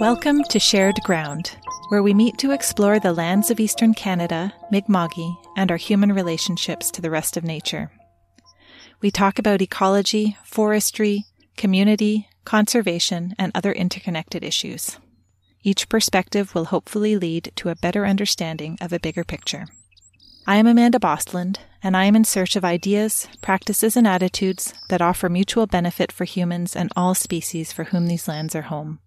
Welcome to Shared Ground, where we meet to explore the lands of Eastern Canada, Mi'kma'ki, and our human relationships to the rest of nature. We talk about ecology, forestry, community, conservation, and other interconnected issues. Each perspective will hopefully lead to a better understanding of a bigger picture. I am Amanda Bostland, and I am in search of ideas, practices, and attitudes that offer mutual benefit for humans and all species for whom these lands are home.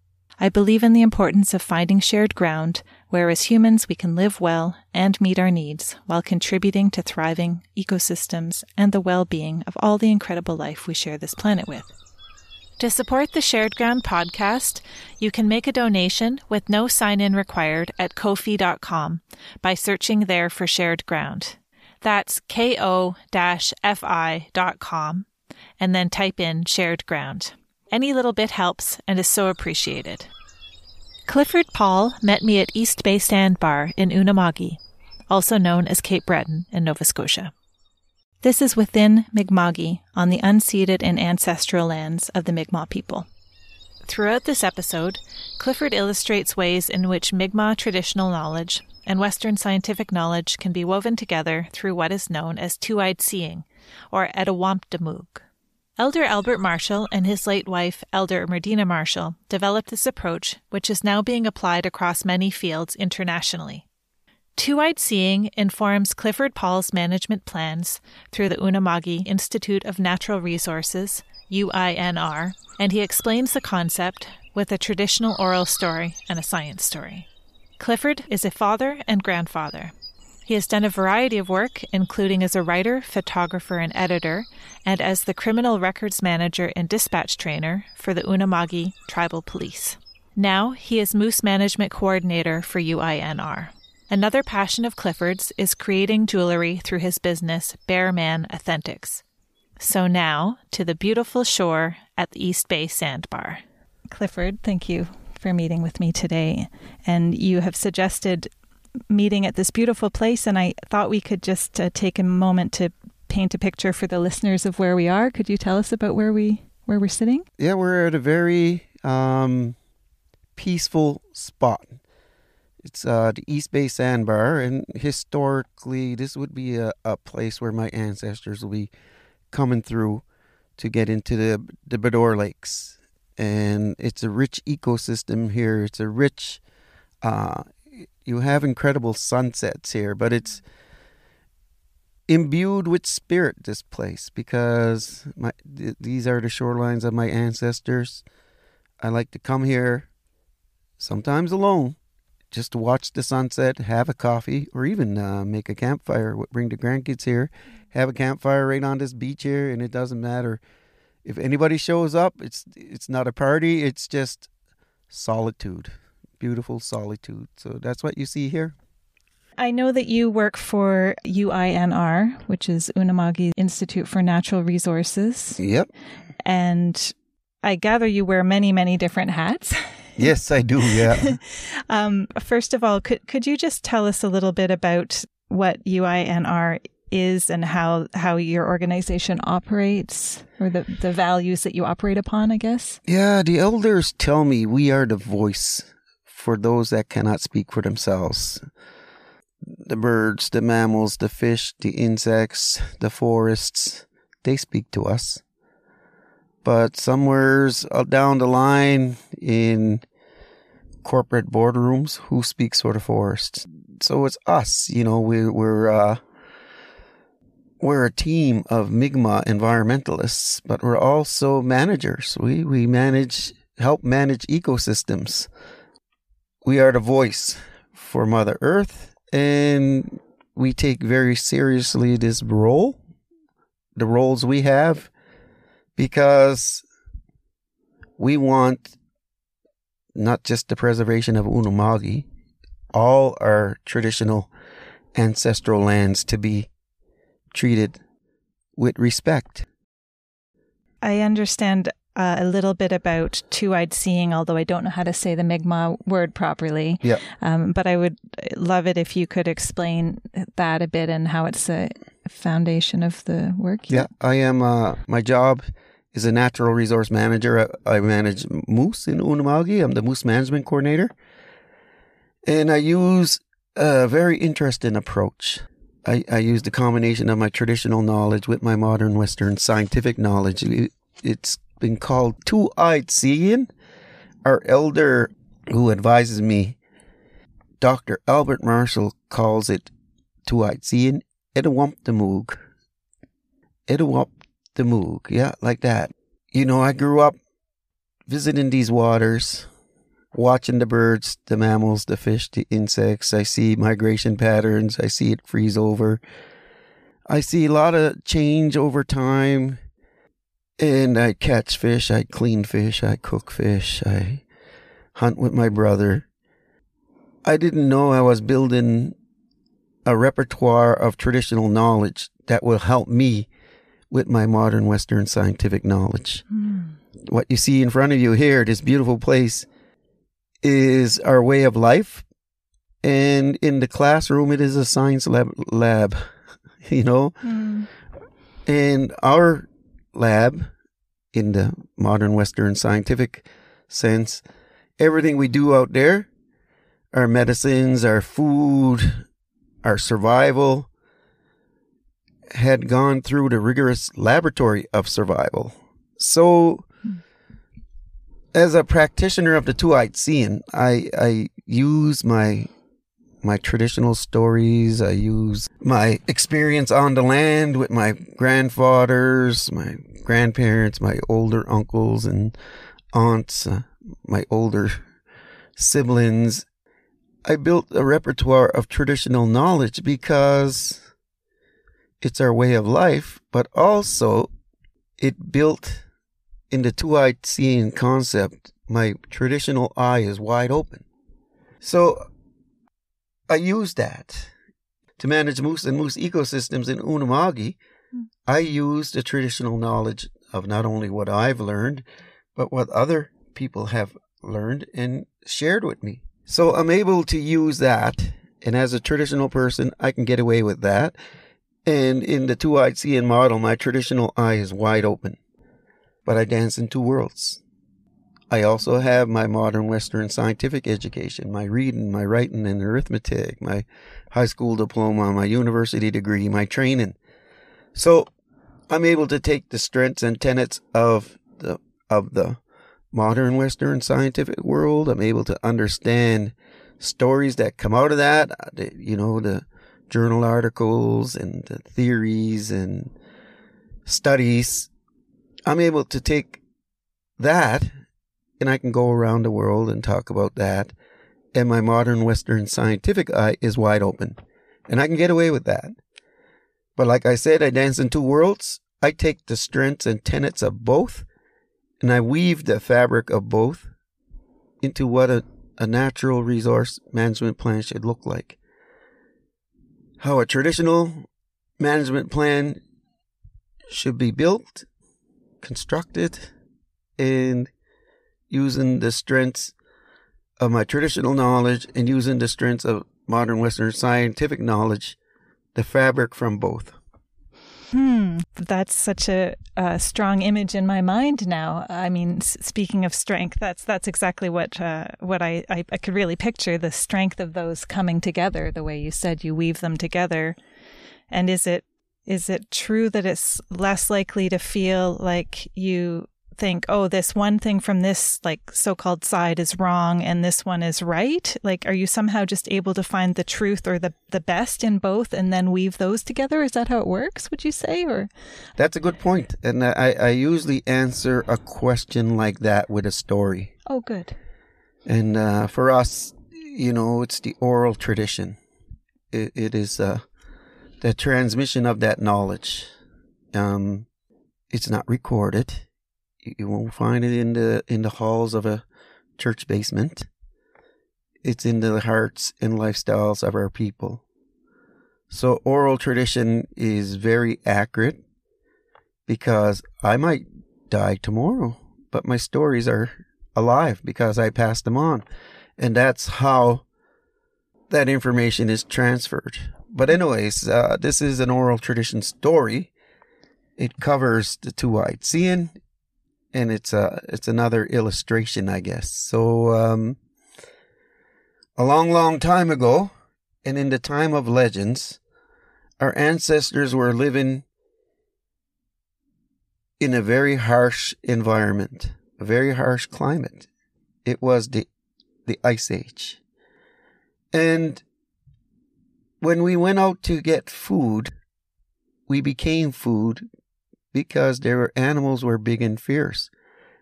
I believe in the importance of finding shared ground where, as humans, we can live well and meet our needs while contributing to thriving ecosystems and the well being of all the incredible life we share this planet with. To support the Shared Ground podcast, you can make a donation with no sign in required at kofi.com by searching there for Shared Ground. That's ko fi.com and then type in Shared Ground. Any little bit helps and is so appreciated. Clifford Paul met me at East Bay Sandbar in Unama'ki, also known as Cape Breton in Nova Scotia. This is within Mi'kma'ki on the unceded and ancestral lands of the Mi'kmaq people. Throughout this episode, Clifford illustrates ways in which Mi'kmaq traditional knowledge and Western scientific knowledge can be woven together through what is known as two-eyed seeing, or Etuaptmumk. Elder Albert Marshall and his late wife, Elder Murdena Marshall, developed this approach, which is now being applied across many fields internationally. Two Eyed Seeing informs Clifford Paul's management plans through the Unama'ki Institute of Natural Resources, UINR, and he explains the concept with a traditional oral story and a science story. Clifford is a father and grandfather. He has done a variety of work, including as a writer, photographer, and editor, and as the criminal records manager and dispatch trainer for the Unama'ki Tribal Police. Now he is Moose Management Coordinator for UINR. Another passion of Clifford's is creating jewelry through his business, Bear Man Authentics. So now to the beautiful shore at the East Bay Sandbar. Clifford, thank you for meeting with me today. And you have suggested meeting at this beautiful place, and I thought we could just uh, take a moment to paint a picture for the listeners of where we are. Could you tell us about where we where we're sitting? Yeah, we're at a very um, peaceful spot. It's uh, the East Bay Sandbar, and historically, this would be a, a place where my ancestors will be coming through to get into the the Bras D'or Lakes, and it's a rich ecosystem here. It's a rich. Uh, you have incredible sunsets here, but it's imbued with spirit. This place because my th- these are the shorelines of my ancestors. I like to come here, sometimes alone, just to watch the sunset, have a coffee, or even uh, make a campfire. Bring the grandkids here, have a campfire right on this beach here, and it doesn't matter if anybody shows up. It's it's not a party. It's just solitude, beautiful solitude. So that's what you see here. I know that you work for UINR, which is Unama'ki Institute for Natural Resources. Yep. And I gather you wear many, many different hats. Yes, I do. Yeah. um, first of all, could could you just tell us a little bit about what UINR is and how how your organization operates, or the the values that you operate upon? I guess. Yeah, the elders tell me we are the voice for those that cannot speak for themselves. The birds, the mammals, the fish, the insects, the forests, they speak to us but somewheres down the line in corporate boardrooms, who speaks for the forest? So it's us, you know. We, we're uh, we're a team of Mi'kmaq environmentalists, but we're also managers. We we manage help manage ecosystems. We are the voice for Mother Earth, and we take very seriously this role, the roles we have because we want not just the preservation of Unama'ki, all our traditional ancestral lands to be treated with respect. I understand uh, a little bit about two-eyed seeing, although I don't know how to say the Mi'kmaq word properly. Yeah. Um, but I would love it if you could explain that a bit and how it's a foundation of the work. Yeah, I am. Uh, my job is a natural resource manager. I, I manage moose in Unama'ki. I'm the moose management coordinator. And I use a very interesting approach. I, I use the combination of my traditional knowledge with my modern Western scientific knowledge. It, it's been called two-eyed seeing. Our elder who advises me, Dr. Albert Marshall, calls it two-eyed seeing. Etuaptmumk. Etuaptmumk. Yeah, like that. You know, I grew up visiting these waters watching the birds, the mammals, the fish, the insects. I see migration patterns. I see it freeze over. I see a lot of change over time. And I catch fish, I clean fish, I cook fish, I hunt with my brother. I didn't know I was building a repertoire of traditional knowledge that will help me with my modern Western scientific knowledge. Mm. What you see in front of you here, this beautiful place, is our way of life. And in the classroom, it is a science lab, lab you know? Mm. And our lab, in the modern Western scientific sense, everything we do out there, our medicines, our food, our survival, had gone through the rigorous laboratory of survival. So hmm. as a practitioner of the two-eyed seeing, I I use my my traditional stories. I use my experience on the land with my grandfathers, my grandparents, my older uncles and aunts, uh, my older siblings. I built a repertoire of traditional knowledge because it's our way of life, but also it built in the two eyed seeing concept, my traditional eye is wide open. So I use that to manage moose and moose ecosystems in Unama'ki. Hmm. I use the traditional knowledge of not only what I've learned, but what other people have learned and shared with me. So I'm able to use that. And as a traditional person, I can get away with that. And in the two eyed seeing model, my traditional eye is wide open but I dance in two worlds. I also have my modern Western scientific education, my reading, my writing and arithmetic, my high school diploma, my university degree, my training. So I'm able to take the strengths and tenets of the, of the modern Western scientific world. I'm able to understand stories that come out of that, uh, you know, the journal articles and the theories and studies I'm able to take that and I can go around the world and talk about that. And my modern Western scientific eye is wide open. And I can get away with that. But like I said, I dance in two worlds. I take the strengths and tenets of both and I weave the fabric of both into what a, a natural resource management plan should look like. How a traditional management plan should be built constructed and using the strengths of my traditional knowledge and using the strengths of modern Western scientific knowledge, the fabric from both. Hmm, that's such a, a, strong image in my mind now. I mean, speaking of strength, that's that's exactly what uh, what I, I, I could really picture the strength of those coming together. The way you said you weave them together, and is it is it true that it's less likely to feel like you think, oh, this one thing from this like so-called side is wrong and this one is right? Like, are you somehow just able to find the truth or the the best in both and then weave those together? Is that how it works? Would you say, or? That's a good point, and I I usually answer a question like that with a story. Oh, good. And uh, for us, you know, it's the oral tradition. it, it is. Uh, the transmission of that knowledge. Um, it's not recorded. You won't find it in the in the halls of a church basement. It's in the hearts and lifestyles of our people. So oral tradition is very accurate because I might die tomorrow, but my stories are alive because I passed them on. And that's how that information is transferred. But anyways, uh, this is an oral tradition story. It covers the two-eyed seeing. And it's a it's another illustration, I guess. So, um, a long, long time ago, and in the time of legends, our ancestors were living in a very harsh environment, a very harsh climate. It was the the ice age. And when we went out to get food, we became food because their animals were big and fierce.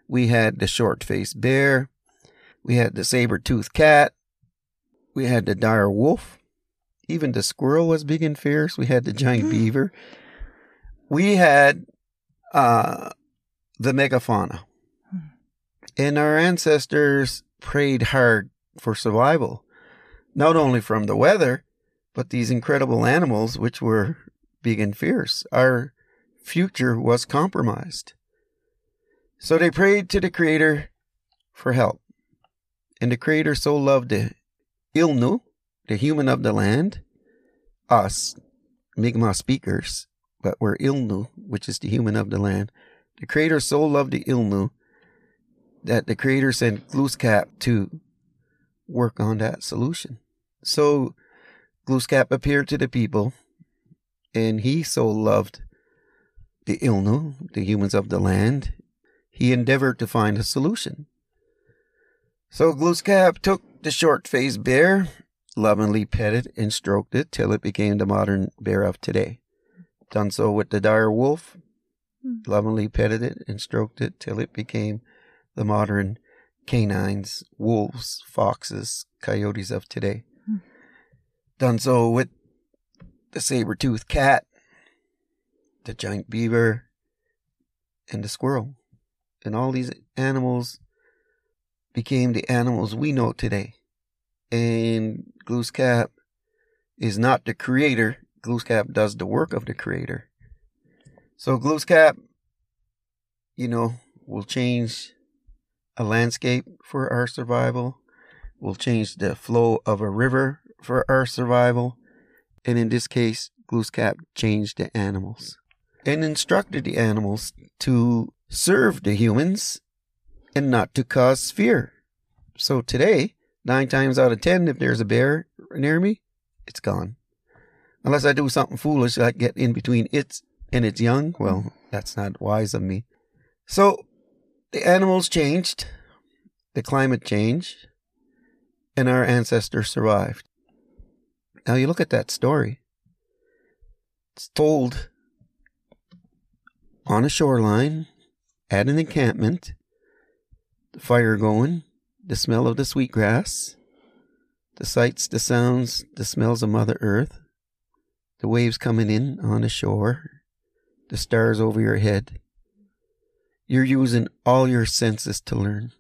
We had the short-faced bear, we had the saber-toothed cat, we had the dire wolf, even the squirrel was big and fierce. We had the giant beaver. We had uh, the megafauna. And our ancestors prayed hard for survival, not only from the weather, but these incredible animals, which were big and fierce. Our future was compromised. So they prayed to the Creator for help. And the Creator so loved the Ilnu, the human of the land, us, Mi'kmaq speakers, but we're Ilnu, which is the human of the land. The Creator so loved the Ilnu that the Creator sent Glooskap to work on that solution. So Glooskap appeared to the people, and he so loved the Ilnu, the humans of the land, he endeavored to find a solution. So Glooskap took the short faced bear, lovingly petted and stroked it till it became the modern bear of today. Done so with the dire wolf, hmm. lovingly petted it and stroked it till it became the modern canines, wolves, foxes, coyotes of today. Hmm. Done so with the saber toothed cat, the giant beaver, and the squirrel. And all these animals became the animals we know today. And Glooskap is not the creator. Glooskap does the work of the creator. So Glooskap, you know, will change a landscape for our survival, will change the flow of a river for our survival, and in this case, Glooskap changed the animals and instructed the animals to serve the humans and not to cause fear. So today, nine times out of ten, if there's a bear near me, it's gone. Unless I do something foolish, like get in between it and its young. Well, that's not wise of me. So the animals changed, the climate changed, and our ancestors survived. Now you look at that story. It's told on a shoreline at an encampment, the fire going, the smell of the sweet grass, the sights, the sounds, the smells of Mother Earth, the waves coming in on the shore, the stars over your head. You're using all your senses to learn.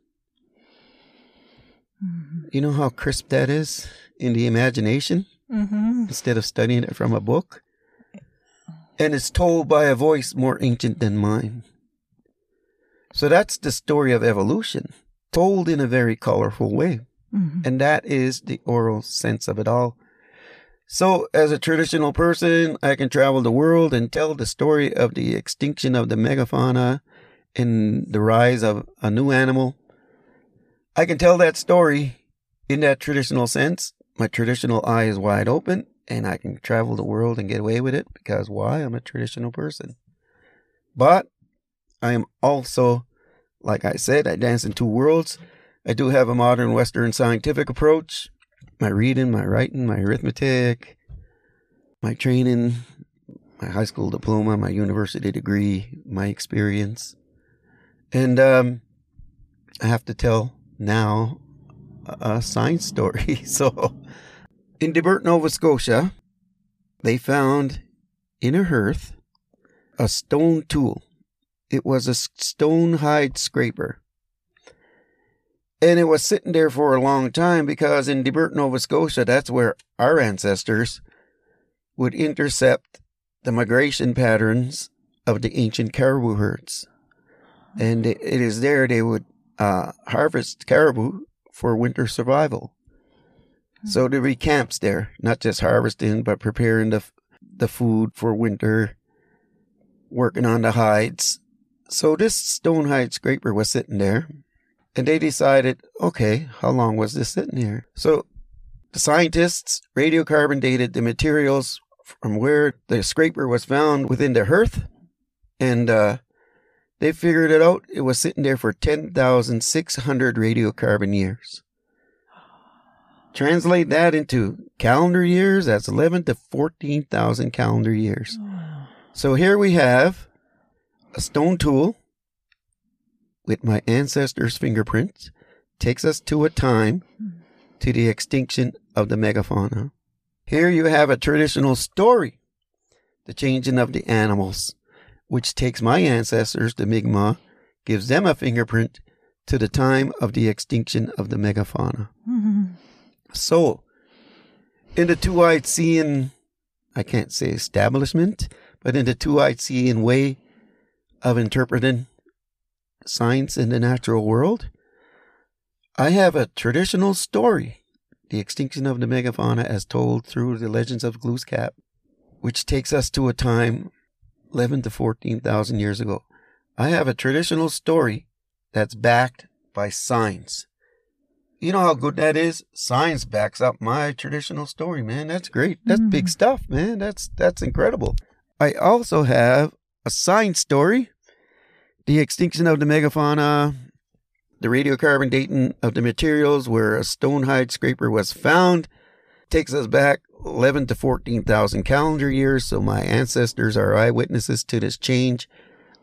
Mm-hmm. You know how crisp that is in the imagination mm-hmm. instead of studying it from a book? And is told by a voice more ancient than mine. So that's the story of evolution, told in a very colorful way. Mm-hmm. And that is the oral sense of it all. So, as a traditional person, I can travel the world and tell the story of the extinction of the megafauna and the rise of a new animal. I can tell that story in that traditional sense. My traditional eye is wide open and I can travel the world and get away with it because why? I'm a traditional person. But I am also, like I said, I dance in two worlds. I do have a modern Western scientific approach. My reading, my writing, my arithmetic, my training, my high school diploma, my university degree, my experience. And um, I have to tell now a science story. so, in Debert, Nova Scotia, they found in a hearth a stone tool it was a stone hide scraper. And it was sitting there for a long time because in Debert, Nova Scotia, that's where our ancestors would intercept the migration patterns of the ancient caribou herds. And it is there they would uh, harvest caribou for winter survival. So there be camps there, not just harvesting, but preparing the the food for winter, working on the hides, So this Stonehide scraper was sitting there, and they decided, okay, how long was this sitting here? So the scientists radiocarbon dated the materials from where the scraper was found within the hearth, and uh, they figured it out. It was sitting there for 10,600 radiocarbon years. Translate that into calendar years, that's 11 to 14,000 calendar years. So here we have a stone tool with my ancestors' fingerprints, takes us to a time hmm. to the extinction of the megafauna. Here you have a traditional story, the changing of the animals, which takes my ancestors, the Mi'kmaq, gives them a fingerprint to the time of the extinction of the megafauna. Hmm. So, in the two-eyed seeing, I can't say establishment, but in the two-eyed seeing way of interpreting science in the natural world, I have a traditional story, the extinction of the megafauna as told through the legends of Glooskap, which takes us to a time 11 to 14,000 years ago. I have a traditional story that's backed by science. You know how good that is? Science backs up my traditional story, man. That's great. That's Mm. big stuff, man. That's that's incredible. I also have a science story. The extinction of the megafauna, the radiocarbon dating of the materials where a stonehide scraper was found takes us back 11 to 14,000 calendar years. So my ancestors are eyewitnesses to this change.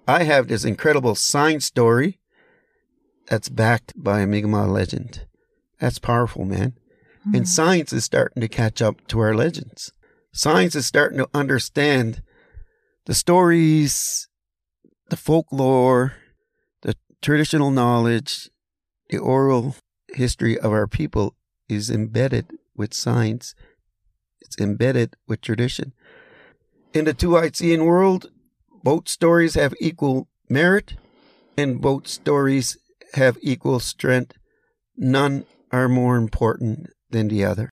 I have this incredible science story that's backed by a Mi'kmaq legend. That's powerful, man. And hmm. science is starting to catch up to our legends. Science is starting to understand the stories, the folklore, the traditional knowledge, the oral history of our people is embedded with science. It's embedded with tradition. In the two-eyed seeing world, both stories have equal merit and both stories have equal strength. None are more important than the other.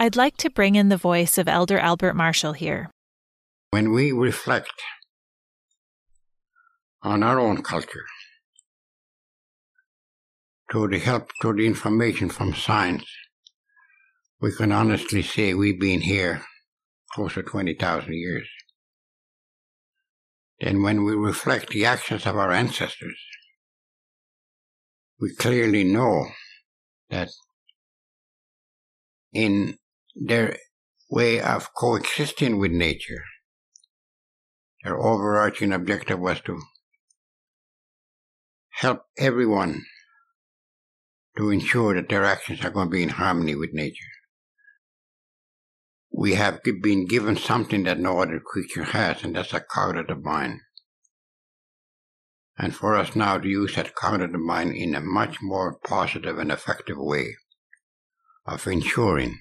I'd like to bring in the voice of Elder Albert Marshall here. When we reflect on our own culture, to the help, to the information from science, we can honestly say we've been here close to 20,000 years. Then when we reflect the actions of our ancestors, we clearly know that in their way of coexisting with nature, their overarching objective was to help everyone to ensure that their actions are going to be in harmony with nature. We have been given something that no other creature has, and that's a cognitive mind. And for us now to use that cognitive mind in a much more positive and effective way of ensuring,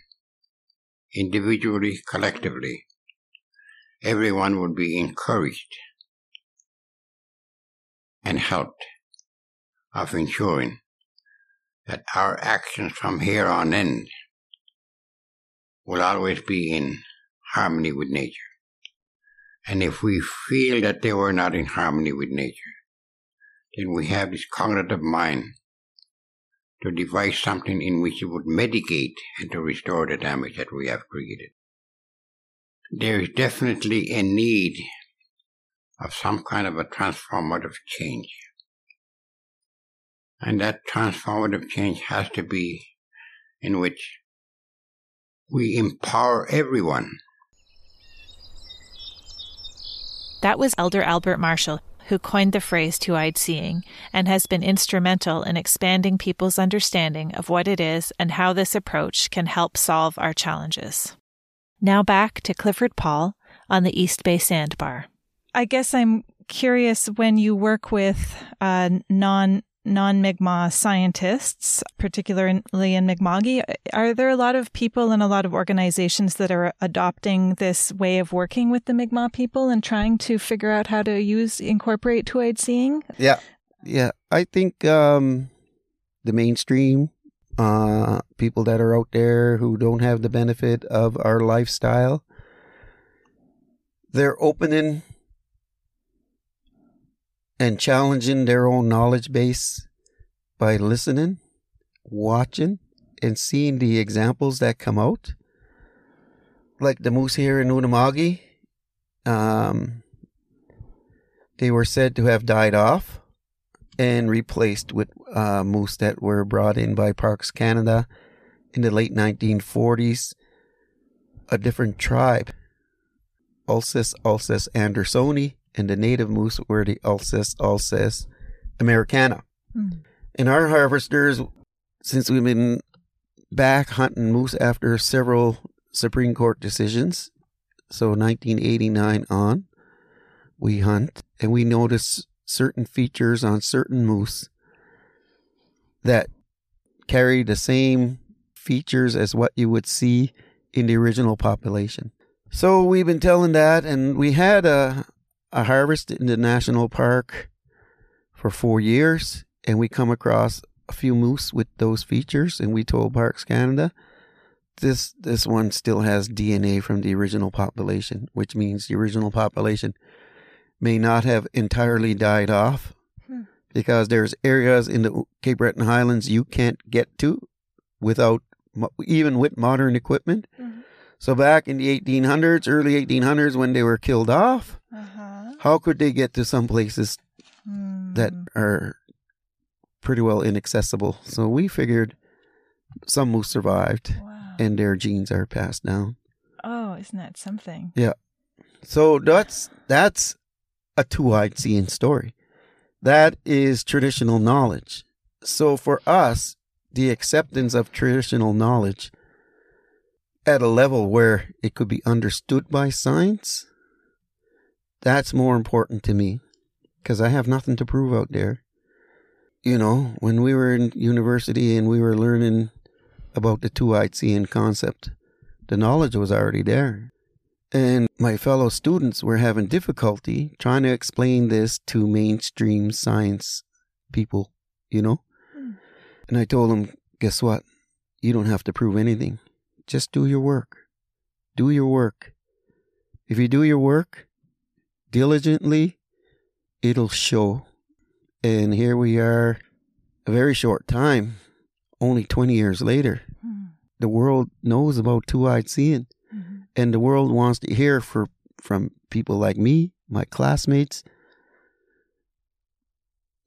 individually, collectively, everyone would be encouraged and helped of ensuring that our actions from here on in will always be in harmony with nature. And if we feel that they were not in harmony with nature, then we have this cognitive mind to devise something in which it would mitigate and to restore the damage that we have created. There is definitely a need of some kind of a transformative change. And that transformative change has to be in which we empower everyone That was Elder Albert Marshall, who coined the phrase two eyed seeing and has been instrumental in expanding people's understanding of what it is and how this approach can help solve our challenges. Now back to Clifford Paul on the East Bay Sandbar. I guess I'm curious when you work with uh, non non Mi'kmaq scientists, particularly in Mi'kma'ki, are there a lot of people and a lot of organizations that are adopting this way of working with the Mi'kmaq people and trying to figure out how to use incorporate two-eyed seeing? Yeah. Yeah. I think um the mainstream uh people that are out there who don't have the benefit of our lifestyle they're opening and challenging their own knowledge base by listening, watching, and seeing the examples that come out. Like the moose here in Unama'ki, um, they were said to have died off and replaced with uh, moose that were brought in by Parks Canada in the late 1940s. A different tribe, Alces alces andersoni, and the native moose were the Alces alces americana. Mm. And our harvesters, since we've been back hunting moose after several Supreme Court decisions, so 1989 on, we hunt and we notice certain features on certain moose that carry the same features as what you would see in the original population. So we've been telling that, and we had a, a harvested in the national park for four years, and we come across a few moose with those features, and we told Parks Canada this this one still has DNA from the original population, which means the original population may not have entirely died off Hmm. because there's areas in the Cape Breton Highlands you can't get to without even with modern equipment. Mhm. So back in the 1800s, early 1800s, when they were killed off, Uh-huh. How could they get to some places that Mm. are pretty well inaccessible? So we figured some moose survived Wow. and their genes are passed down. oh, isn't that something? Yeah. So that's that's a two-eyed seeing story. That is traditional knowledge. So for us, the acceptance of traditional knowledge at a level where it could be understood by science, that's more important to me because I have nothing to prove out there. You know, when we were in university and we were learning about the two-eyed seeing concept, the knowledge was already there. And my fellow students were having difficulty trying to explain this to mainstream science people, you know? Hmm. And I told them, guess what? You don't have to prove anything. Just do your work. Do your work. If you do your work diligently, it'll show. And here we are, a very short time, only 20 years later. Hmm. The world knows about two eyed seeing Mhm. and the world wants to hear for, from people like me, my classmates,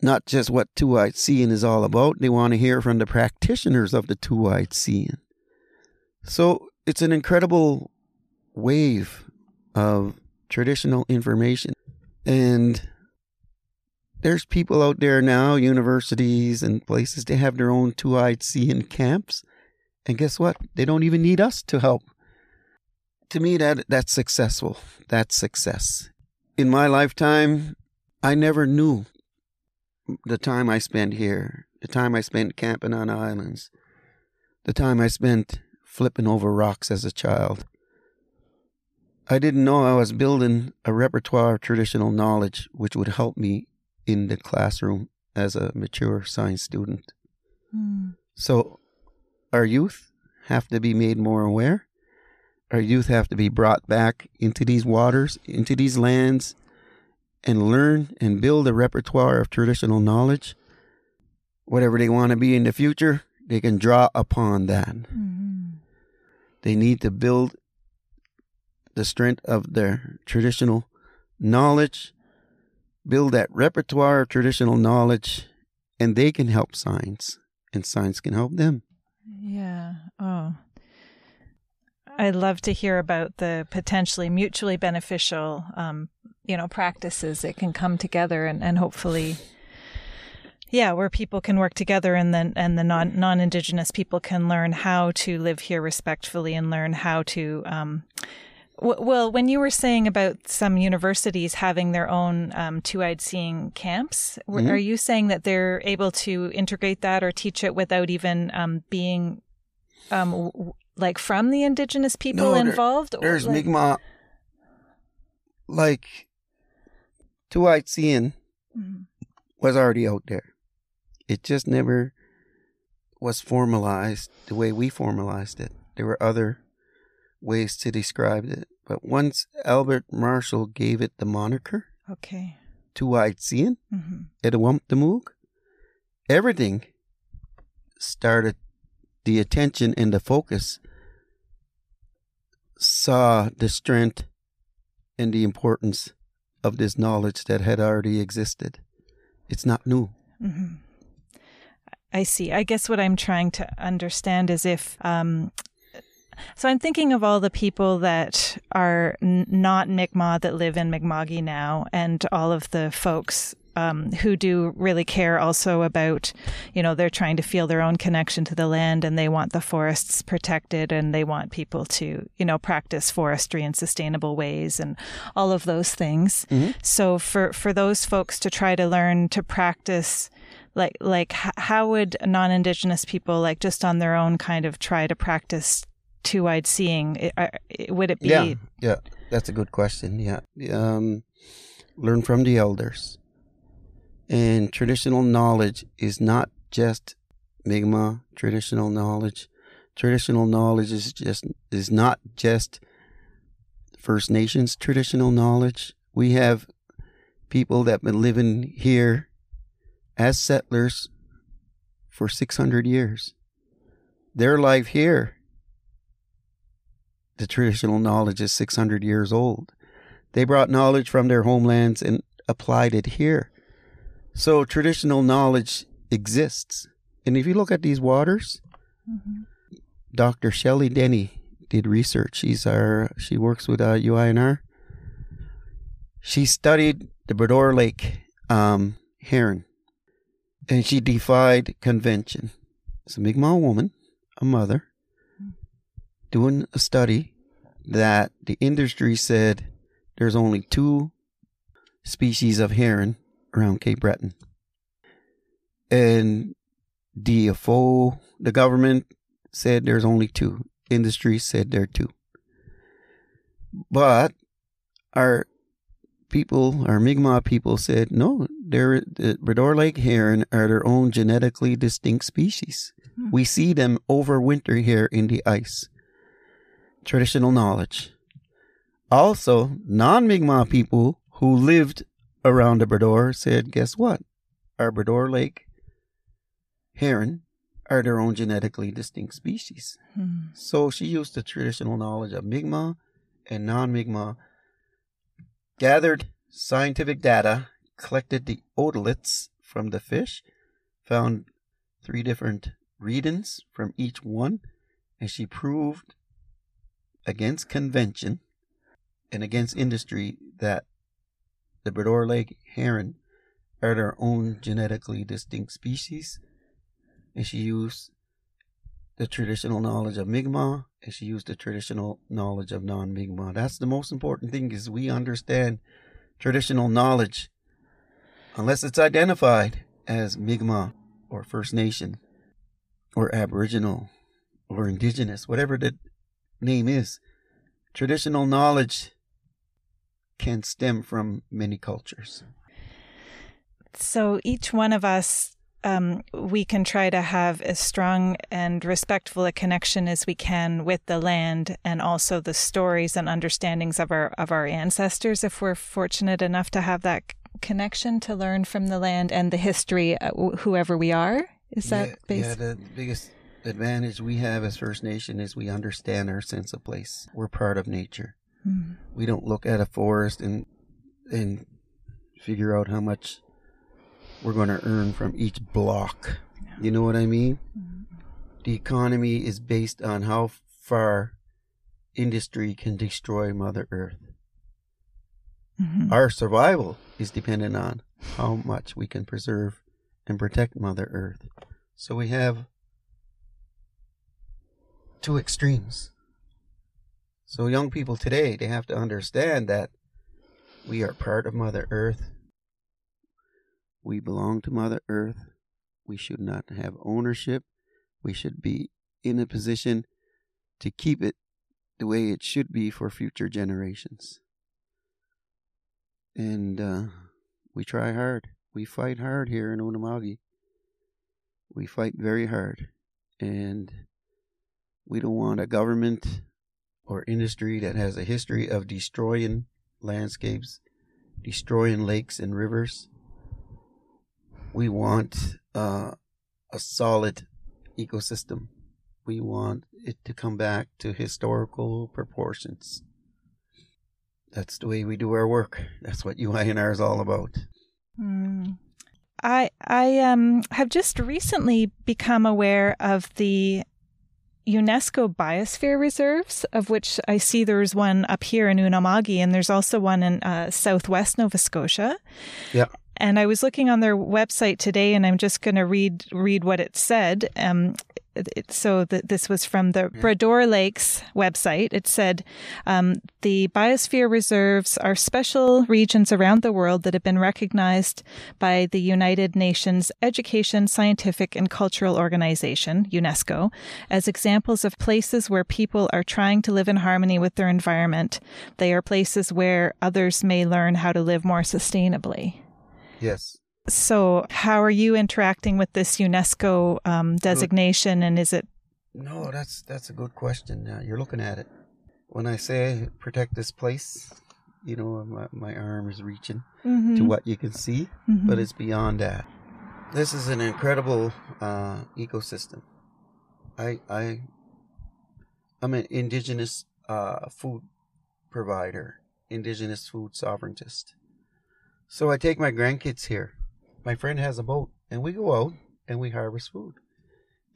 not just what two eyed seeing is all about. They want to hear from the practitioners of the two eyed seeing. So it's an incredible wave of traditional information. And there's people out there now, universities and places, they have their own two eyed seeing camps. And guess what? They don't even need us to help to me that that's successful that's success in my lifetime i never knew the time i spent here the time i spent camping on islands the time i spent flipping over rocks as a child i didn't know i was building a repertoire of traditional knowledge which would help me in the classroom as a mature science student Hmm. so our youth have to be made more aware our youth have to be brought back into these waters, into these lands, and learn and build a repertoire of traditional knowledge. Whatever they want to be in the future, they can draw upon that. Mhm. They need to build the strength of their traditional knowledge, build that repertoire of traditional knowledge, and they can help science, and science can help them. Yeah. Oh. I'd love to hear about the potentially mutually beneficial, um, you know, practices that can come together and, and hopefully, yeah, where people can work together and then and the non non indigenous people can learn how to live here respectfully and learn how to. Um, well, when you were saying about some universities having their own um, two-eyed seeing camps, w Mhm. are you saying that they're able to integrate that or teach it without even um, being um, w- like from the indigenous people No, there- involved? or, There's like- Mi'kmaq, like, two eyed seeing Mhm. was already out there. It just never was formalized the way we formalized it. There were other ways to describe it. But once Albert Marshall gave it the moniker, Okay. to two-eyed seeing, hmm Etuaptmumk, everything started the attention and the focus saw the strength and the importance of this knowledge that had already existed. It's not new. hmm I see. I guess what I'm trying to understand is if. Um, so I'm thinking of all the people that are n- not Mi'kmaq that live in Mi'kma'ki now, and all of the folks um, who do really care also about, you know, they're trying to feel their own connection to the land, and they want the forests protected, and they want people to, you know, practice forestry in sustainable ways, and all of those things. Mhm. So for for those folks to try to learn to practice like like how would non-indigenous people like just on their own kind of try to practice two-eyed seeing I- would it be Yeah, yeah, that's a good question. Yeah, um, learn from the elders, and traditional knowledge is not just Mi'kmaq traditional knowledge. Traditional knowledge is just is not just First Nations traditional knowledge. We have people that have been living here as settlers for six hundred years. Their life here the traditional knowledge is 600 years old. They brought knowledge from their homelands and applied it here. So traditional knowledge exists. And if you look at these waters, Mhm. Dr. Shelley Denny did research. She's our she works with uh, UINR. She studied the Bras D'or Lake um, heron, and she defied convention. It's a Mi'kmaq woman, a mother, doing a study that the industry said there's only two species of heron around Cape Breton. And DFO, the government said there's only two. Industry said there are two. But our people, our Mi'kmaq people said, no, they're, the Bras D'or Lake heron are their own genetically distinct species. Hmm. We see them overwinter here in the ice. Traditional knowledge. Also, non Mi'kmaq people who lived around the Bras D'or said, guess what? Our Lake heron are their own genetically distinct species. Hmm. So she used the traditional knowledge of Mi'kmaq and non Mi'kmaq, gathered scientific data, collected the otoliths from the fish, found three different readings from each one, and she proved against convention and against industry that the Bras D'or Lake heron are their own genetically distinct species. And she used the traditional knowledge of Mi'kmaq and she used the traditional knowledge of non-Mi'kmaq. That's the most important thing is we understand traditional knowledge unless it's identified as Mi'kmaq or First Nation or Aboriginal or Indigenous, whatever the name is. Traditional knowledge can stem from many cultures. so each one of us um, we can try to have as strong and respectful a connection as we can with the land and also the stories and understandings of our of our ancestors if we're fortunate enough to have that connection to learn from the land and the history uh, whoever we are is that yeah, based yeah, the biggest advantage we have as First Nation is we understand our sense of place. We're part of nature. Hmm. We don't look at a forest and and figure out how much we're going to earn from each block. You know what I mean? The economy is based on how far industry can destroy Mother Earth. Mhm. Our survival is dependent on how much we can preserve and protect Mother Earth. So we have two extremes. So young people today, they have to understand that we are part of Mother Earth. We belong to Mother Earth. We should not have ownership. We should be in a position to keep it the way it should be for future generations. And uh, we try hard. We fight hard here in Unama'ki. We fight very hard. And we don't want a government or industry that has a history of destroying landscapes destroying lakes and rivers. We want uh, a solid ecosystem. We want it to come back to historical proportions. That's the way we do our work. That's what UINR is all about. Mm. I I um have just recently become aware of the UNESCO biosphere reserves, of which I see there's one up here in Unama'ki, and there's also one in uh, southwest Nova Scotia. Yeah. And I was looking on their website today, and I'm just going to read read what it said. Um, it, so the, this was from the yeah. Bras D'or Lakes website. It said um, the biosphere reserves are special regions around the world that have been recognized by the United Nations Education, Scientific, and Cultural Organization (UNESCO) as examples of places where people are trying to live in harmony with their environment. They are places where others may learn how to live more sustainably. Yes. So, how are you interacting with this UNESCO um, designation, and is it? No, that's that's a good question. Uh, you're looking at it. When I say protect this place, you know, my, my arm is reaching mm-hmm. to what you can see, mm-hmm. but it's beyond that. This is an incredible uh, ecosystem. I I I'm an indigenous uh, food provider, indigenous food sovereigntist. So I take my grandkids here my friend has a boat, and we go out and we harvest food.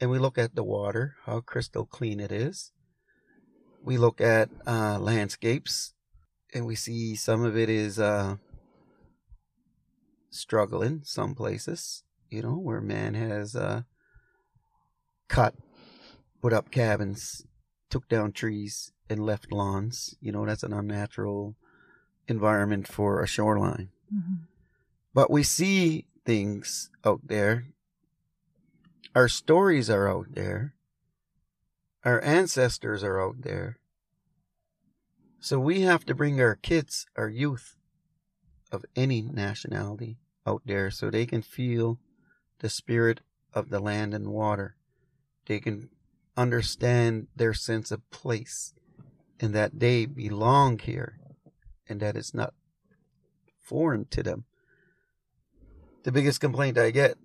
And we look at the water, how crystal clean it is. We look at uh, landscapes, and we see some of it is uh, struggling, some places, you know, where man has uh, cut, put up cabins, took down trees, and left lawns. You know, that's an unnatural environment for a shoreline. Mm-hmm. But we see things out there. Our stories are out there. Our ancestors are out there. So we have to bring our kids, our youth of any nationality out there so they can feel the spirit of the land and water. They can understand their sense of place and that they belong here and that it's not foreign to them the biggest complaint I get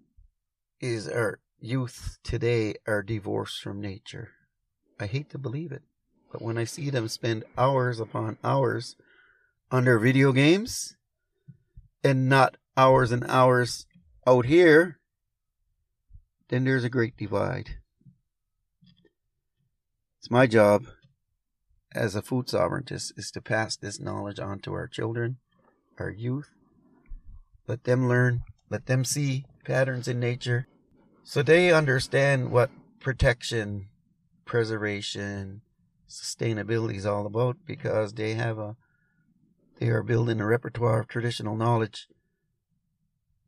is our youth today are divorced from nature. I hate to believe it, but when I see them spend hours upon hours under video games and not hours and hours out here, then there's a great divide. It's my job as a food sovereigntist is to pass this knowledge on to our children, our youth, let them learn let them see patterns in nature so they understand what protection, preservation, sustainability is all about because they have a they are building a repertoire of traditional knowledge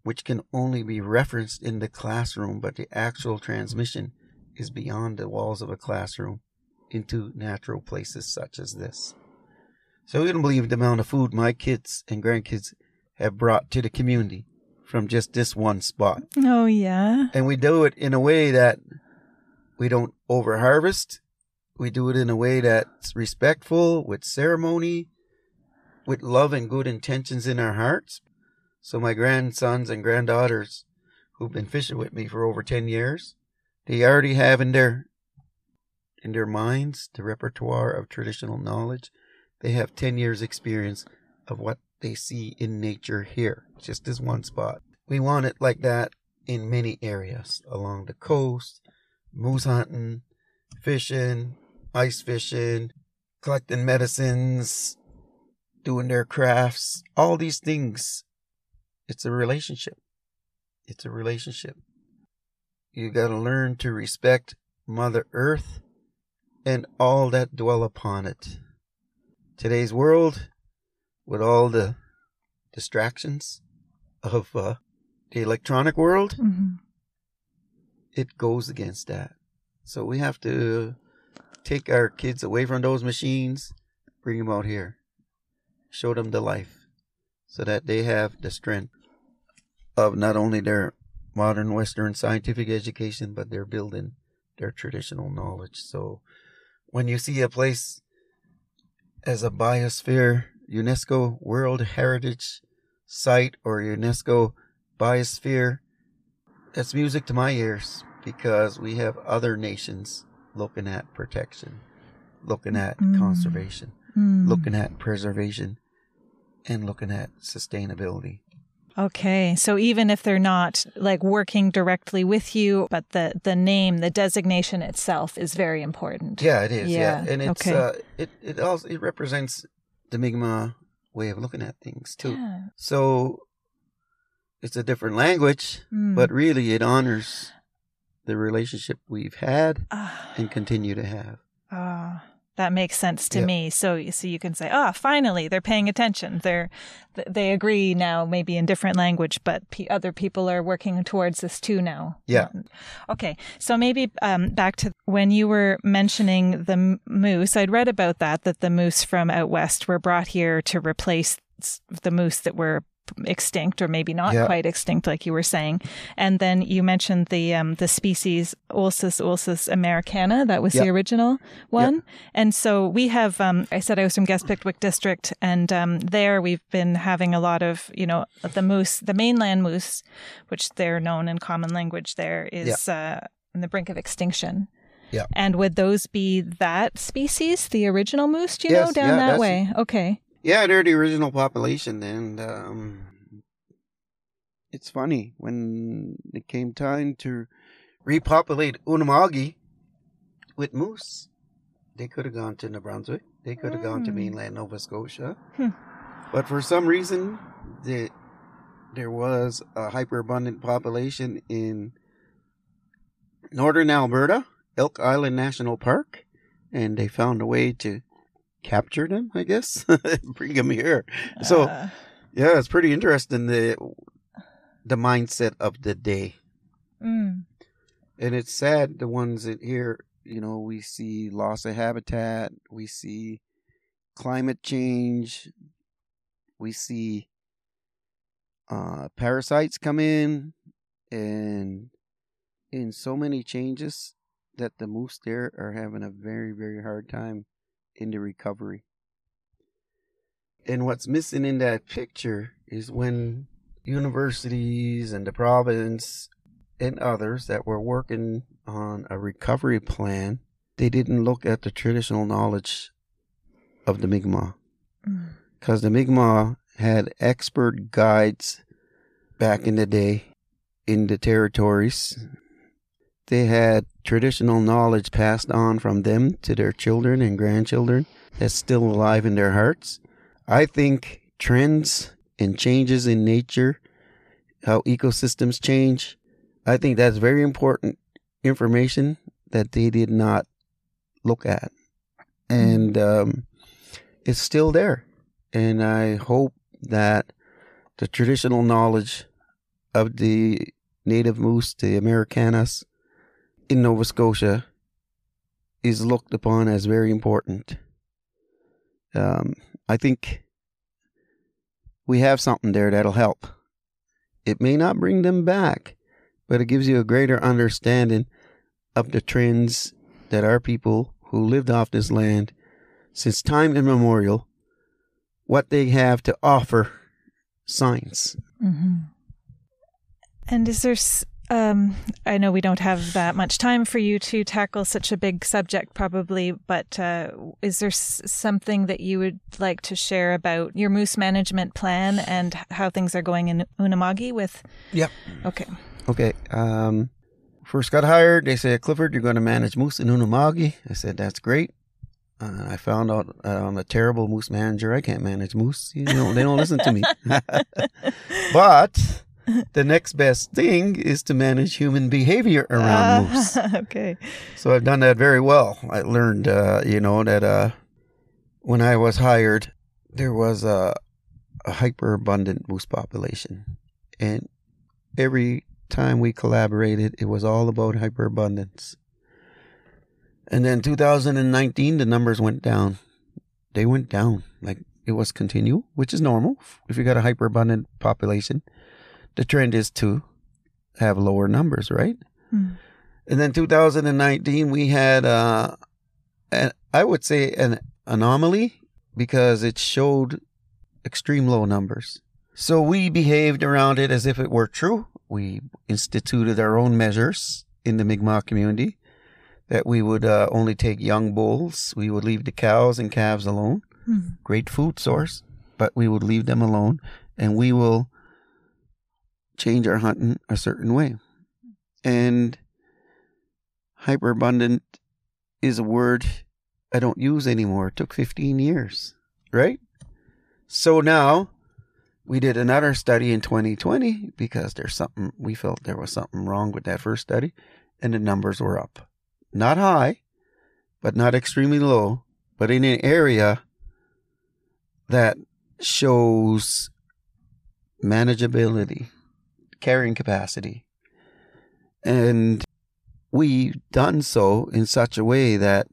which can only be referenced in the classroom, but the actual transmission is beyond the walls of a classroom into natural places such as this. So you don't believe the amount of food my kids and grandkids have brought to the community from just this one spot. Oh, yeah. And we do it in a way that we don't over harvest. We do it in a way that's respectful, with ceremony, with love and good intentions in our hearts. So my grandsons and granddaughters who've been fishing with me for over 10 years, they already have in their in their minds the repertoire of traditional knowledge. They have 10 years experience of what they see in nature here, just this one spot. We want it like that in many areas along the coast, moose hunting, fishing, ice fishing, collecting medicines, doing their crafts, all these things. It's a relationship. It's a relationship. You got to learn to respect Mother Earth and all that dwell upon it. Today's world with all the distractions of uh, the electronic world, mm-hmm. it goes against that. So we have to take our kids away from those machines, bring them out here, show them the life, so that they have the strength of not only their modern Western scientific education, but they're building their traditional knowledge. So when you see a place as a biosphere UNESCO World Heritage site or UNESCO biosphere, that's music to my ears because we have other nations looking at protection, looking at Mm. conservation, Mm. looking at preservation, and looking at sustainability. Okay, so even if they're not like working directly with you, but the the name, the designation itself is very important. Yeah, it is. Yeah, Yeah, and it's okay. uh, it it also it represents the Mi'kmaq way of looking at things too. Yeah. So it's a different language, Mm. but really it honors the relationship we've had Ah, and continue to have. That makes sense to me. So so you can say, "Ah, finally, they're paying attention. They're they agree now, maybe in different language, but p- other people are working towards this too now." Yeah. Okay, so maybe um, back to when you were mentioning the moose. I'd read about that that the moose from out west were brought here to replace the moose that were extinct or maybe not Yeah. quite extinct like you were saying. And then you mentioned the um the species Alces alces americana. That was the original one. And so we have um I said I was from Kespukwitk district and um there we've been having a lot of you know the moose the mainland moose which they're known in common language there is uh on the brink of extinction. Yeah. and would those be that species the original moose? Do you Yes, know down that way? Okay Yeah, they're the original population, and um, it's funny when it came time to repopulate Unama'ki with moose. They could have gone to New Brunswick. They could have gone to Mm. mainland Nova Scotia, Hmm. but for some reason, the, there was a hyperabundant population in northern Alberta, Elk Island National Park, and they found a way to capture them, I guess, bring them here. So Uh, yeah, it's pretty interesting the the mindset of the day, mm, and it's sad the ones that here. You know, we see loss of habitat, we see climate change, we see uh, parasites come in, and in so many changes that the moose there are having a very very hard time in the recovery. And what's missing in that picture is when universities and the province and others that were working on a recovery plan, they didn't look at the traditional knowledge of the Mi'kmaq. mm, Because the Mi'kmaq had expert guides back in the day in the territories. They had traditional knowledge passed on from them to their children and grandchildren that's still alive in their hearts. I think trends and changes in nature, how ecosystems change, I think that's very important information that they did not look at. And um, it's still there. And I hope that the traditional knowledge of the native moose, the Americanas, in Nova Scotia, is looked upon as very important. Um, I think we have something there that'll help. It may not bring them back, but it gives you a greater understanding of the trends that our people who lived off this land since time immemorial, what they have to offer science. hmm And is there, um, I know we don't have that much time for you to tackle such a big subject, probably, but uh, is there s- something that you would like to share about your moose management plan and how things are going in Unama'ki with? Yep. Okay. Okay. Um, first got hired. They said, Clifford, you're going to manage moose in Unama'ki. I said, that's great. Uh, I found out uh, I'm a terrible moose manager. I can't manage moose. You know, they don't listen to me. but the next best thing is to manage human behavior around moose. okay. So I've done that very well. I learned, uh, you know, that uh, when I was hired, there was a, a hyperabundant moose population, and every time we collaborated, it was all about hyperabundance. And then 2019, the numbers went down. They went down like it was continual, which is normal if you got a hyperabundant population. The trend is to have lower numbers, right? Mm. And then 2019, we had, uh, an, I would say, an anomaly because it showed extreme low numbers. So we behaved around it as if it were true. We instituted our own measures in the Mi'kmaq community that we would uh, only take young bulls. We would leave the cows and calves alone. Hmm. Great food source, but we would leave them alone and we will change our hunting a certain way. And hyperabundant is a word I don't use anymore. It took 15 years, right? So now we did another study in 2020 because there's something we felt there was something wrong with that first study and the numbers were up. Not high, but not extremely low, but in an area that shows manageability, carrying capacity. And we've done so in such a way that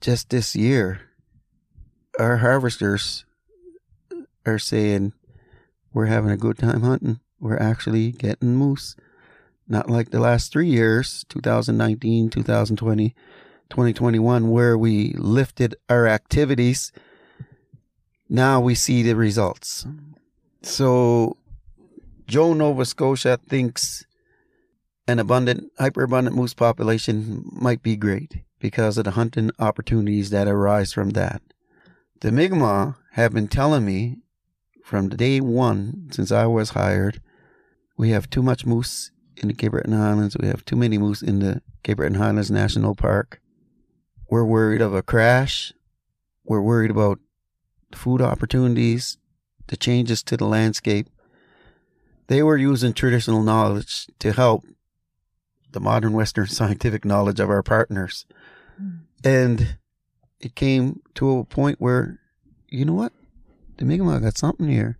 just this year, our harvesters are saying we're having a good time hunting. We're actually getting moose. Not like the last three years, 2019, 2020, 2021, where we lifted our activities. Now we see the results. So Joe Nova Scotia thinks an abundant, hyperabundant moose population might be great because of the hunting opportunities that arise from that. The Mi'kmaq have been telling me from day one since I was hired, we have too much moose in the Cape Breton Highlands. We have too many moose in the Cape Breton Highlands National Park. We're worried of a crash. We're worried about food opportunities, the changes to the landscape. They were using traditional knowledge to help the modern Western scientific knowledge of our partners. Hmm. And it came to a point where, you know what? The Mi'kmaq got something here.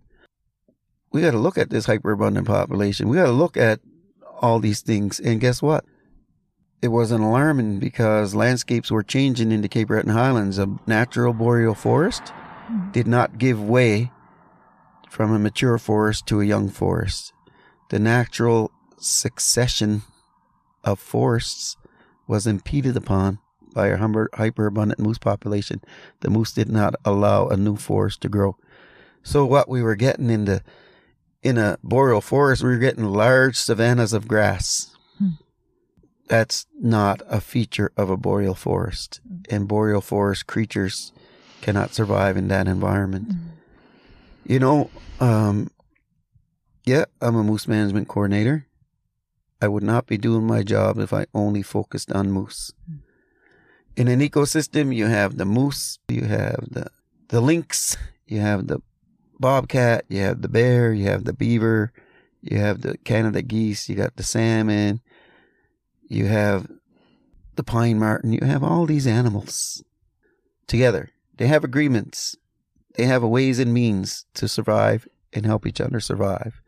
We got to look at this hyperabundant population. We got to look at all these things. And guess what? It wasn't alarming because landscapes were changing in the Cape Breton Highlands. A natural boreal forest hmm. did not give way from a mature forest to a young forest. The natural succession of forests was impeded upon by a hyperabundant moose population. The moose did not allow a new forest to grow. So what we were getting in the in a boreal forest, we were getting large savannas of grass. Hmm. That's not a feature of a boreal forest, and boreal forest creatures cannot survive in that environment. You know, um, yeah, I'm a moose management coordinator. I would not be doing my job if I only focused on moose. In an ecosystem, you have the moose, you have the the lynx, you have the bobcat, you have the bear, you have the beaver, you have the Canada geese, you got the salmon, you have the pine marten, you have all these animals together. They have agreements. They have a ways and means to survive and help each other survive.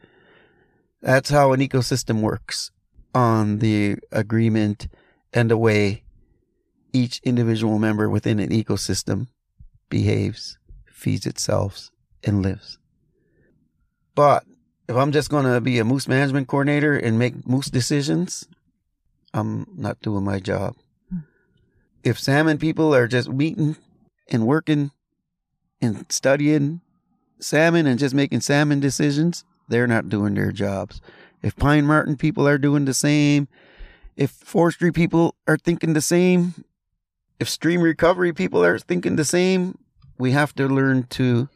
That's how an ecosystem works on the agreement and the way each individual member within an ecosystem behaves, feeds itself, and lives. But if I'm just going to be a moose management coordinator and make moose decisions, I'm not doing my job. Hmm. If salmon people are just meeting and working and studying salmon and just making salmon decisions, they're not doing their jobs. If pine marten people are doing the same, if forestry people are thinking the same, if stream recovery people are thinking the same, we have to learn to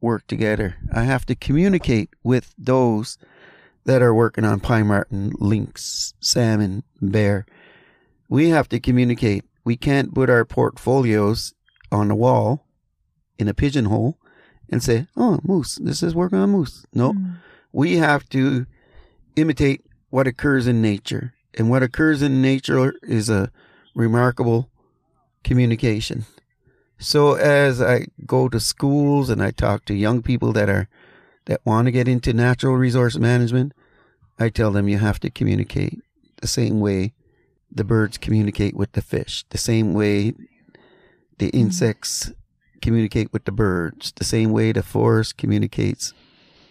work together. I have to communicate with those that are working on pine marten, lynx, salmon, bear. We have to communicate. We can't put our portfolios on the wall in a pigeonhole and say, "Oh, moose. This is working on moose." No, hmm. we have to imitate what occurs in nature, and what occurs in nature is a remarkable communication. So as I go to schools and I talk to young people that are that want to get into natural resource management, I tell them you have to communicate the same way the birds communicate with the fish, the same way the hmm. insects communicate with the birds, the same way the forest communicates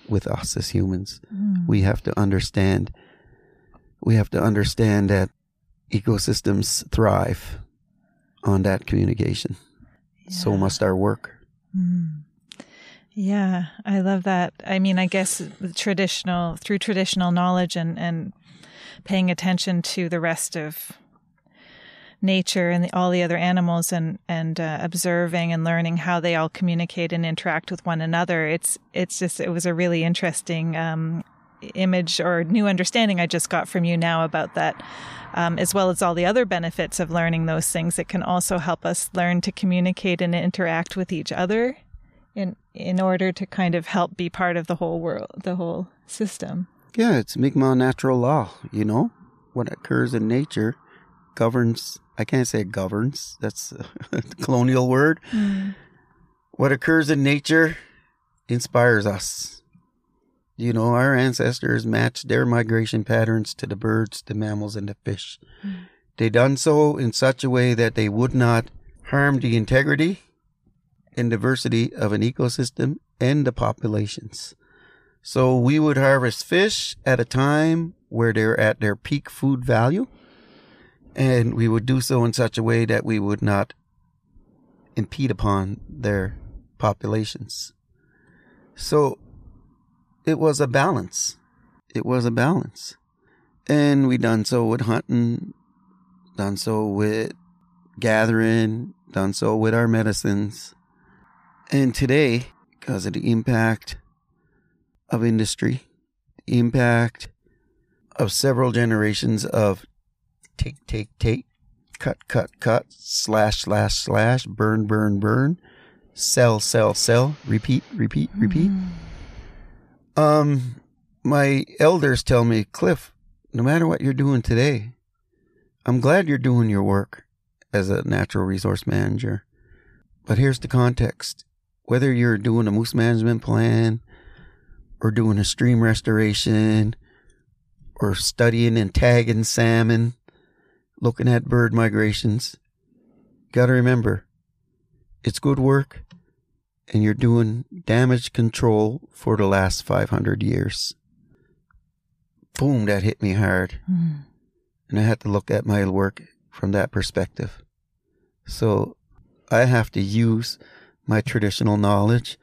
with us as humans. We have to understand we have to understand that ecosystems thrive on that communication. So must our work. Mm. Yeah, I love that. I mean, I guess traditional through traditional knowledge and and paying attention to the rest of nature and the, all the other animals and and uh, observing and learning how they all communicate and interact with one another. It's it's just it was a really interesting um, image or new understanding I just got from you now about that. Um, as well as all the other benefits of learning those things, it can also help us learn to communicate and interact with each other in in order to kind of help be part of the whole world, the whole system. Yeah, it's Mi'kmaq natural law, you know? What occurs in nature governs, I can't say governs, that's a colonial word. Mm. What occurs in nature inspires us. You know, our ancestors matched their migration patterns to the birds, the mammals, and the fish. Mm. They done so in such a way that they would not harm the integrity and diversity of an ecosystem and the populations. So we would harvest fish at a time where they're at their peak food value. And we would do so in such a way that we would not impede upon their populations. So it was a balance. It was a balance. And we done so with hunting, done so with gathering, done so with our medicines. And today, because of the impact of industry, the impact of several generations of take, take, take, cut, cut, cut, slash, slash, slash, burn, burn, burn, sell, sell, sell, repeat, repeat, repeat. Mm. Um, my elders tell me, Cliff, no matter what you're doing today, I'm glad you're doing your work as a natural resource manager. But here's the context whether you're doing a moose management plan or doing a stream restoration or studying and tagging salmon, looking at bird migrations, got to remember it's good work and you're doing damage control for the last 500 years. Boom, that hit me hard. Mm. And I had to look at my work from that perspective. So I have to use my traditional knowledge.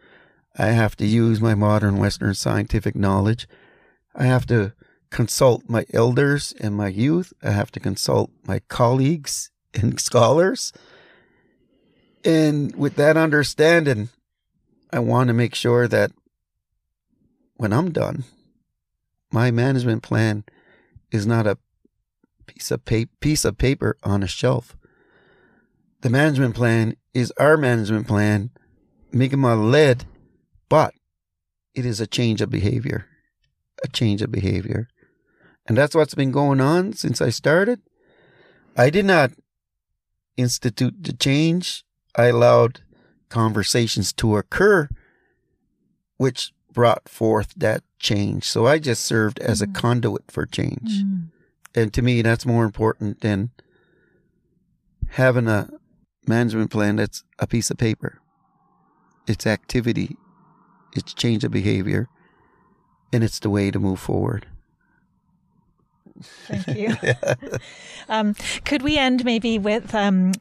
I have to use my modern Western scientific knowledge. I have to consult my elders and my youth. I have to consult my colleagues and scholars. And with that understanding, I want to make sure that when I'm done, my management plan is not a piece of pa- piece of paper on a shelf. The management plan is our management plan, Mi'kmaq led, but it is a change of behavior, a change of behavior. And that's what's been going on since I started. I did not institute the change. I allowed conversations to occur, which brought forth that change. So I just served as a mm. conduit for change. Mm. And to me, that's more important than having a management plan that's a piece of paper. It's activity, it's change of behavior, and it's the way to move forward. Thank you. um, could we end maybe with um,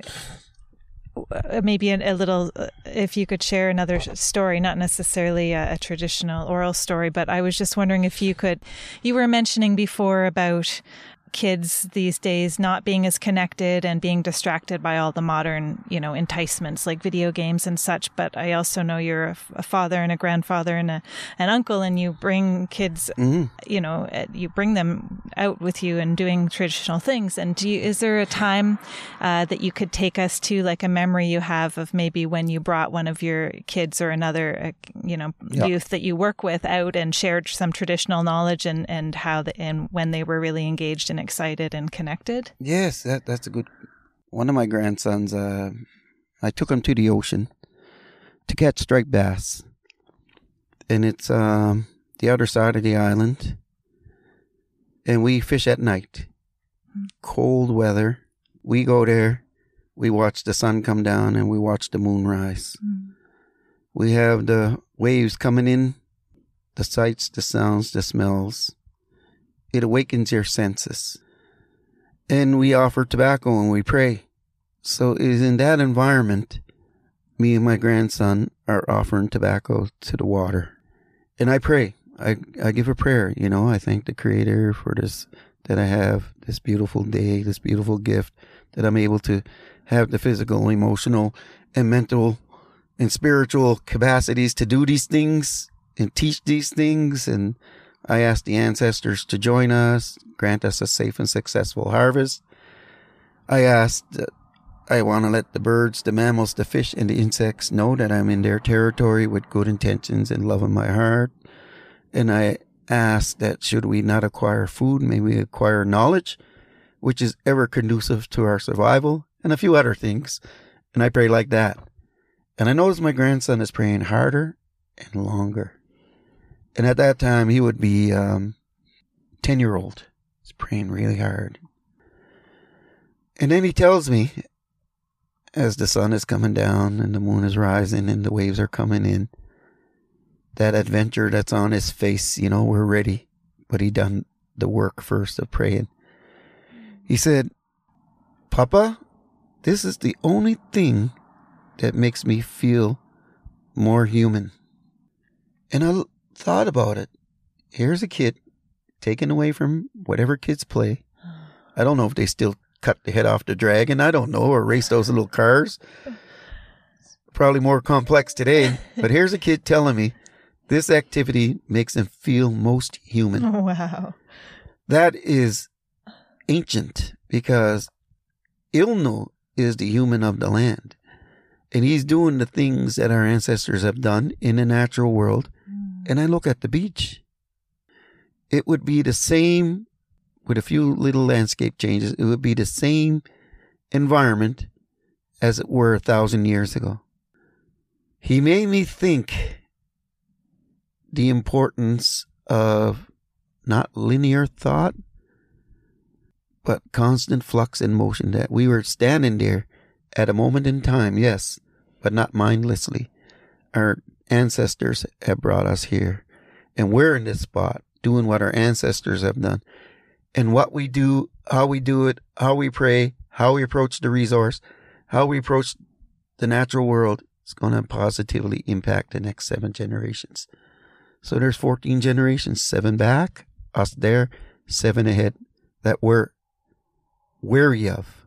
maybe a, a, little, uh, if you could share another story, not necessarily a, a, traditional oral story, but I was just wondering if you could. You were mentioning before about kids these days not being as connected and being distracted by all the modern, you know, enticements like video games and such. But I also know you're a, a father and a grandfather and a, an uncle, and you bring kids, mm-hmm. you know, eh, you bring them out with you and doing traditional things. And do you, is there a time uh, that you could take us to, like a memory you have of maybe when you brought one of your kids or another, uh, you know, youth that you work with out and shared some traditional knowledge and and how the, and when they were really engaged in and excited and connected? Yes, that that's a good. One of my grandsons, uh, I took him to the ocean to catch striped bass, and it's um, the other side of the island, and we fish at night. Mm-hmm. Cold weather, we go there. We watch the sun come down and we watch the moon rise. Mm. We have the waves coming in, the sights, the sounds, the smells it awakens your senses. And we offer tobacco and we pray. So it is in that environment me and my grandson are offering tobacco to the water. And I pray. I, I give a prayer, you know. I thank the Creator for this, that I have this beautiful day, this beautiful gift, that I'm able to have the physical, emotional, and mental and spiritual capacities to do these things and teach these things. And I ask the ancestors to join us, grant us a safe and successful harvest. I ask that I want to let the birds, the mammals, the fish, and the insects know that I'm in their territory with good intentions and love in my heart. And I ask that should we not acquire food, may we acquire knowledge, which is ever conducive to our survival, and a few other things. And I pray like that. And I notice my grandson is praying harder and longer. And at that time, he would be um, 10 year old. He's praying really hard. And then he tells me, as the sun is coming down and the moon is rising and the waves are coming in. That adventure that's on his face, you know, we're ready. But he done the work first of praying. He said, Papa, this is the only thing that makes me feel more human. And I thought about it. Here's a kid taken away from whatever kids play. I don't know if they still cut the head off the dragon. I don't know, or race those little cars. Probably more complex today. But here's a kid telling me this activity makes him feel most human. Oh, wow. That is ancient because L'nu is the human of the land. And he's doing the things that our ancestors have done in the natural world. And I look at the beach. It would be the same with a few little landscape changes, it would be the same environment as it were a thousand years ago. He made me think the importance of not linear thought, but constant flux and motion, that we were standing there at a moment in time, yes, but not mindlessly. Our ancestors have brought us here, and we're in this spot doing what our ancestors have done and what we do, how we do it, how we pray, how we approach the resource, how we approach the natural world is going to positively impact the next seven generations. So there's 14 generations, seven back, us there, seven ahead that we're wary of.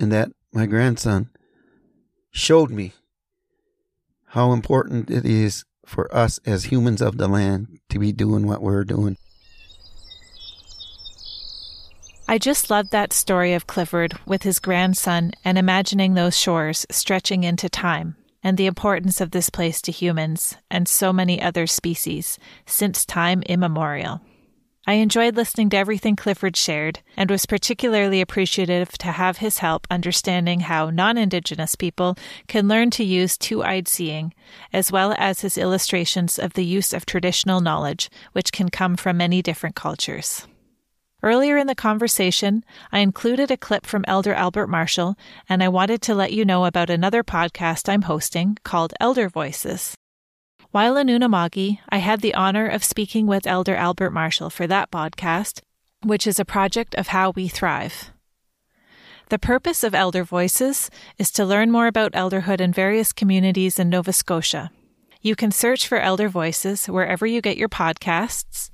And that my grandson showed me how important it is for us as humans of the land to be doing what we're doing. I just loved that story of Clifford with his grandson and imagining those shores stretching into time and the importance of this place to humans and so many other species since time immemorial. I enjoyed listening to everything Clifford shared and was particularly appreciative to have his help understanding how non Indigenous people can learn to use two eyed seeing, as well as his illustrations of the use of traditional knowledge, which can come from many different cultures. Earlier in the conversation, I included a clip from Elder Albert Marshall, and I wanted to let you know about another podcast I'm hosting called Elder Voices. While in Unama'ki, I had the honor of speaking with Elder Albert Marshall for that podcast, which is a project of how we thrive. The purpose of Elder Voices is to learn more about elderhood in various communities in Nova Scotia. You can search for Elder Voices wherever you get your podcasts,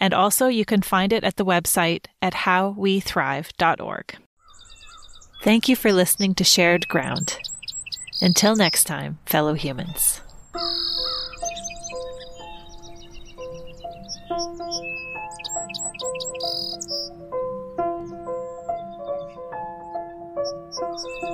and also you can find it at the website at howwethrive.org. Thank you for listening to Shared Ground. Until next time, fellow humans. Thank you.